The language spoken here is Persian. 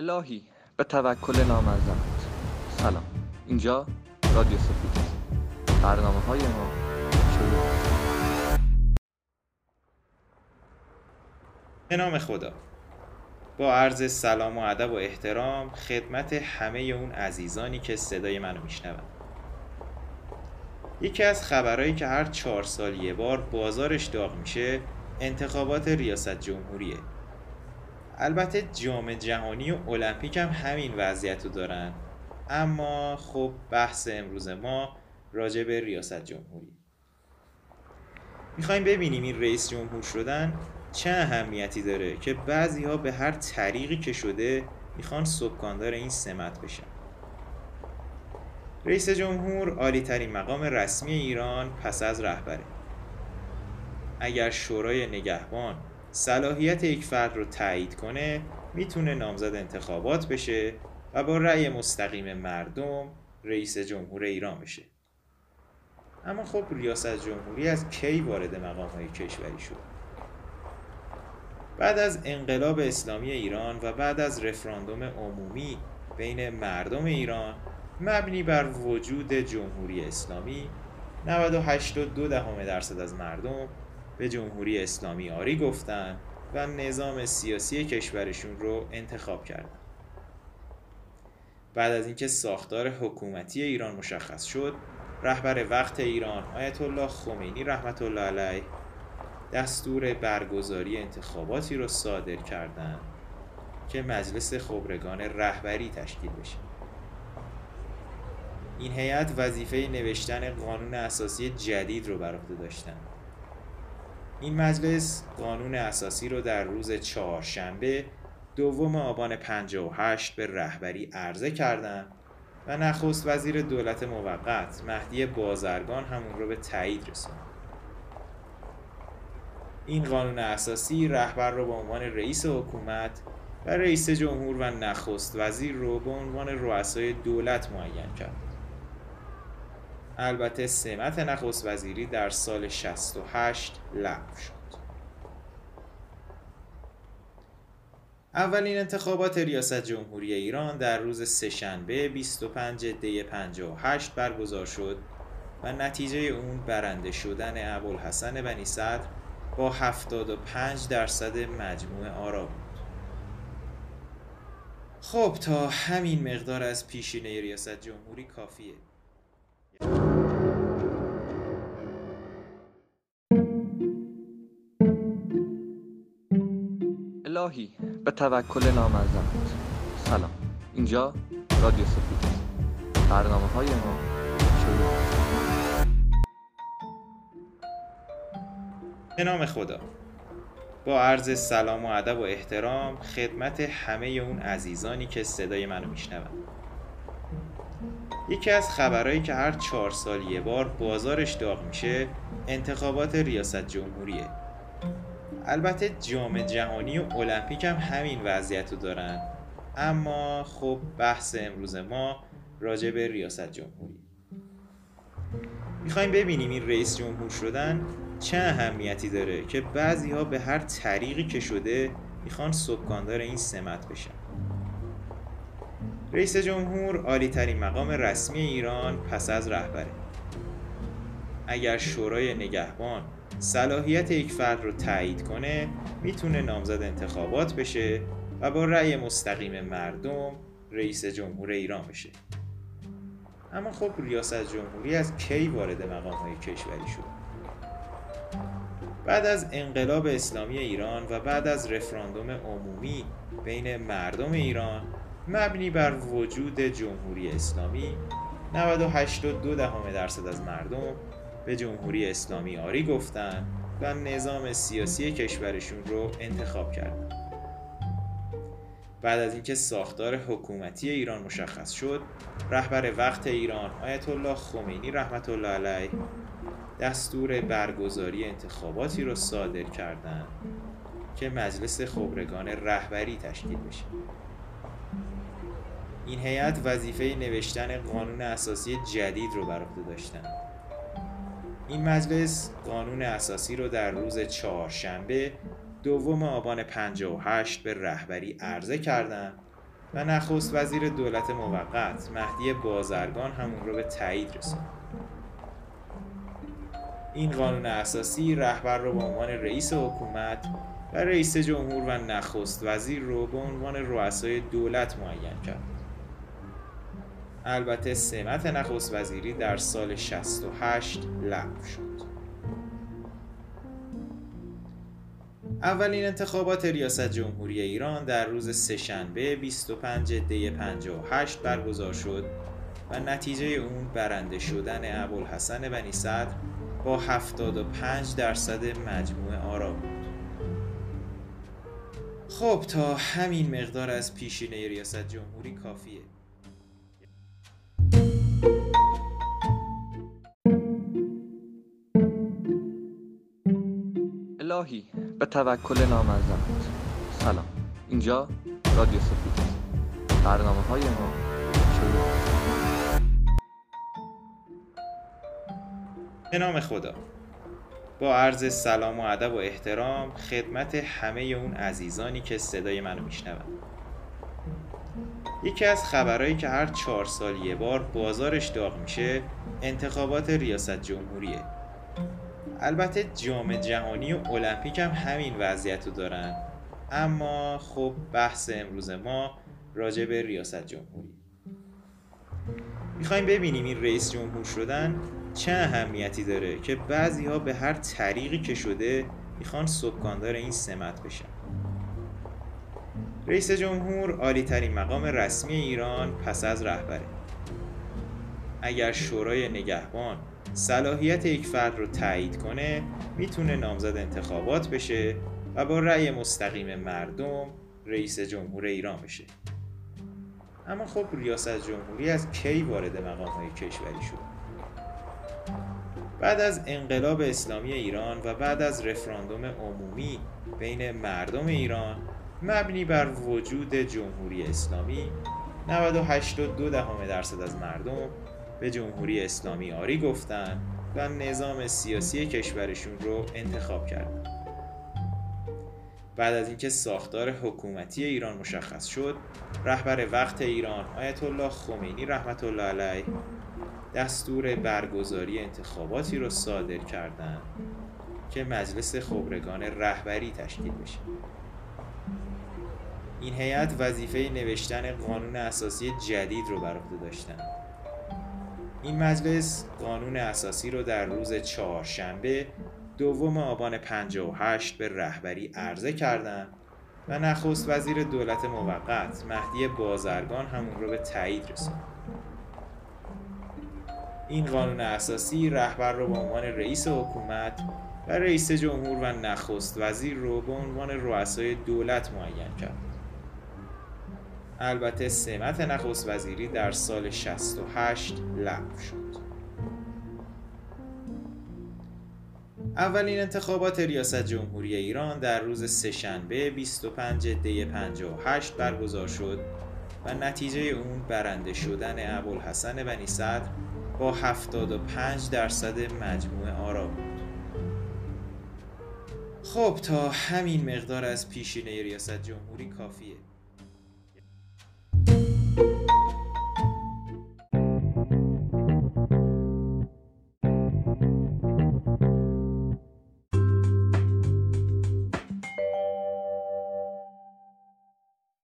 الهی به توکل نامرزمت سلام. اینجا رادیو سفید است. برنامه های ما شروع به نام خدا. با عرض سلام و ادب و احترام خدمت همه اون عزیزانی که صدای منو میشنون. یکی از خبرهایی که هر چهار سال یه بار بازارش داغ میشه انتخابات ریاست جمهوریه. البته جام جهانی و المپیک هم همین وضعیت رو دارن. اما خب بحث امروز ما راجع به ریاست جمهوری. می‌خوایم ببینیم این رئیس جمهور شدن چه اهمیتی داره که بعضی ها به هر طریقی که شده می‌خوان سبکاندار این سمت بشن. رئیس جمهور عالی ترین مقام رسمی ایران پس از رهبره. اگر شورای نگهبان صلاحیت یک فرد رو تایید کنه می‌تونه نامزد انتخابات بشه و با رأی مستقیم مردم رئیس جمهور ایران بشه. اما خب ریاست جمهوری از کی وارد مقام های کشوری شد؟ بعد از انقلاب اسلامی ایران و بعد از رفراندوم عمومی بین مردم ایران مبنی بر وجود جمهوری اسلامی 98.2 دهم درصد از مردم به جمهوری اسلامی آری گفتن و نظام سیاسی کشورشون رو انتخاب کردن. بعد از اینکه ساختار حکومتی ایران مشخص شد رهبر وقت ایران آیت الله خمینی رحمت الله علیه دستور برگزاری انتخاباتی رو صادر کردند که مجلس خبرگان رهبری تشکیل بشه. این هیئت وظیفه نوشتن قانون اساسی جدید رو بر عهده داشتند این مجلس قانون اساسی رو در روز چهارشنبه دوم آبان 58 به رهبری عرضه کردند و نخست وزیر دولت موقت مهدی بازرگان همون رو به تایید رسوند. این قانون اساسی رهبر رو به عنوان رئیس حکومت و رئیس جمهور و نخست وزیر رو به عنوان رؤسای دولت معین کرد. البته سمت نخست وزیری در سال 68 لغو شد. اولین انتخابات ریاست جمهوری ایران در روز سهشنبه 25 دی 58 برگزار شد و نتیجه اون برنده شدن ابوالحسن بنی صدر با 75 درصد مجموع آرا بود. خب تا همین مقدار از پیشینه ریاست جمهوری کافیه. الهی به توکل نامرزمت سلام. اینجا رادیو سفید است. برنامه های ما شروع. به نام خدا. با عرض سلام و ادب و احترام خدمت همه اون عزیزانی که صدای منو میشنون. یکی از خبرهایی که هر چهار سال یه بار بازارش داغ میشه انتخابات ریاست جمهوریه. البته جام جهانی و المپیک هم همین وضعیت رو دارن. اما خب بحث امروز ما راجع به ریاست جمهوری. می‌خوایم ببینیم این رئیس جمهور شدن چه اهمیتی داره که بعضی ها به هر طریقی که شده می‌خوان سبکاندار این سمت بشن. رئیس جمهور عالی ترین مقام رسمی ایران پس از رهبره اگر شورای نگهبان صلاحیت یک فرد رو تایید کنه می‌تونه نامزد انتخابات بشه و با رأی مستقیم مردم رئیس جمهور ایران بشه. اما خب ریاست جمهوری از کی وارد مقام های کشوری شد؟ بعد از انقلاب اسلامی ایران و بعد از رفراندوم عمومی بین مردم ایران مبنی بر وجود جمهوری اسلامی. 98.2 دهم درصد از مردم به جمهوری اسلامی آری گفتن و نظام سیاسی کشورشون رو انتخاب کردن بعد از اینکه ساختار حکومتی ایران مشخص شد رهبر وقت ایران آیت الله خمینی رحمت الله علیه دستور برگزاری انتخاباتی رو صادر کردند که مجلس خبرگان رهبری تشکیل بشه. این هیئت وظیفه نوشتن قانون اساسی جدید رو بر عهده داشتن. این مجلس قانون اساسی رو در روز چهارشنبه دوم آبان 58 به رهبری عرضه کردند و نخست وزیر دولت موقت مهدی بازرگان هم اون رو به تایید رسوند این قانون اساسی رهبر رو به عنوان رئیس حکومت و رئیس جمهور و نخست وزیر رو به عنوان رؤسای دولت معین کرد. البته سمت نخست وزیری در سال 68 لغو شد اولین انتخابات ریاست جمهوری ایران در روز سهشنبه 25 دی 58 برگزار شد و نتیجه اون برنده شدن ابوالحسن بنی صدر با 75 درصد مجموع آرا بود. خب تا همین مقدار از پیشینه ریاست جمهوری کافیه. الهی به توکل نامرزمت سلام. اینجا رادیو سفید برنامه های ما شروع به نام خدا. با عرض سلام و ادب و احترام خدمت همه اون عزیزانی که صدای منو میشنون. یکی از خبرهایی که هر چهار سال یه بار بازارش داغ میشه انتخابات ریاست جمهوریه. البته جام جهانی و المپیک هم همین وضعیت رو دارن. اما خب بحث امروز ما راجع به ریاست جمهوری. می‌خوایم ببینیم این رئیس جمهور شدن چه اهمیتی داره که بعضی ها به هر طریقی که شده می‌خوان سکاندار این سمت بشن. رئیس جمهور عالی ترین مقام رسمی ایران پس از رهبره اگر شورای نگهبان صلاحیت یک فرد رو تایید کنه می‌تونه نامزد انتخابات بشه و با رأی مستقیم مردم رئیس جمهور ایران بشه. اما خب ریاست جمهوری از کی وارد مقام های کشوری شد؟ بعد از انقلاب اسلامی ایران و بعد از رفراندوم عمومی بین مردم ایران مبنی بر وجود جمهوری اسلامی. 98.2 درصد از مردم به جمهوری اسلامی آری گفتن و نظام سیاسی کشورشون رو انتخاب کردن. بعد از اینکه ساختار حکومتی ایران مشخص شد رهبر وقت ایران آیت الله خمینی رحمت الله علیه دستور برگزاری انتخاباتی رو صادر کردند که مجلس خبرگان رهبری تشکیل بشه. این هیئت وظیفه نوشتن قانون اساسی جدید رو بر عهده داشتند این مجلس قانون اساسی رو در روز چهارشنبه دوم آبان 58 به رهبری عرضه کردند و نخست وزیر دولت موقت مهدی بازرگان همون رو به تایید رسوند. این قانون اساسی رهبر رو به عنوان رئیس حکومت و رئیس جمهور و نخست وزیر رو به عنوان رؤسای دولت معین کرد. البته سمت نخست وزیری در سال 68 لغو شد. اولین انتخابات ریاست جمهوری ایران در روز سهشنبه 25 دی 58 برگزار شد و نتیجه اون برنده شدن ابوالحسن بنی صدر با 75 درصد مجموع آرا بود. خب تا همین مقدار از پیشینه ریاست جمهوری کافیه.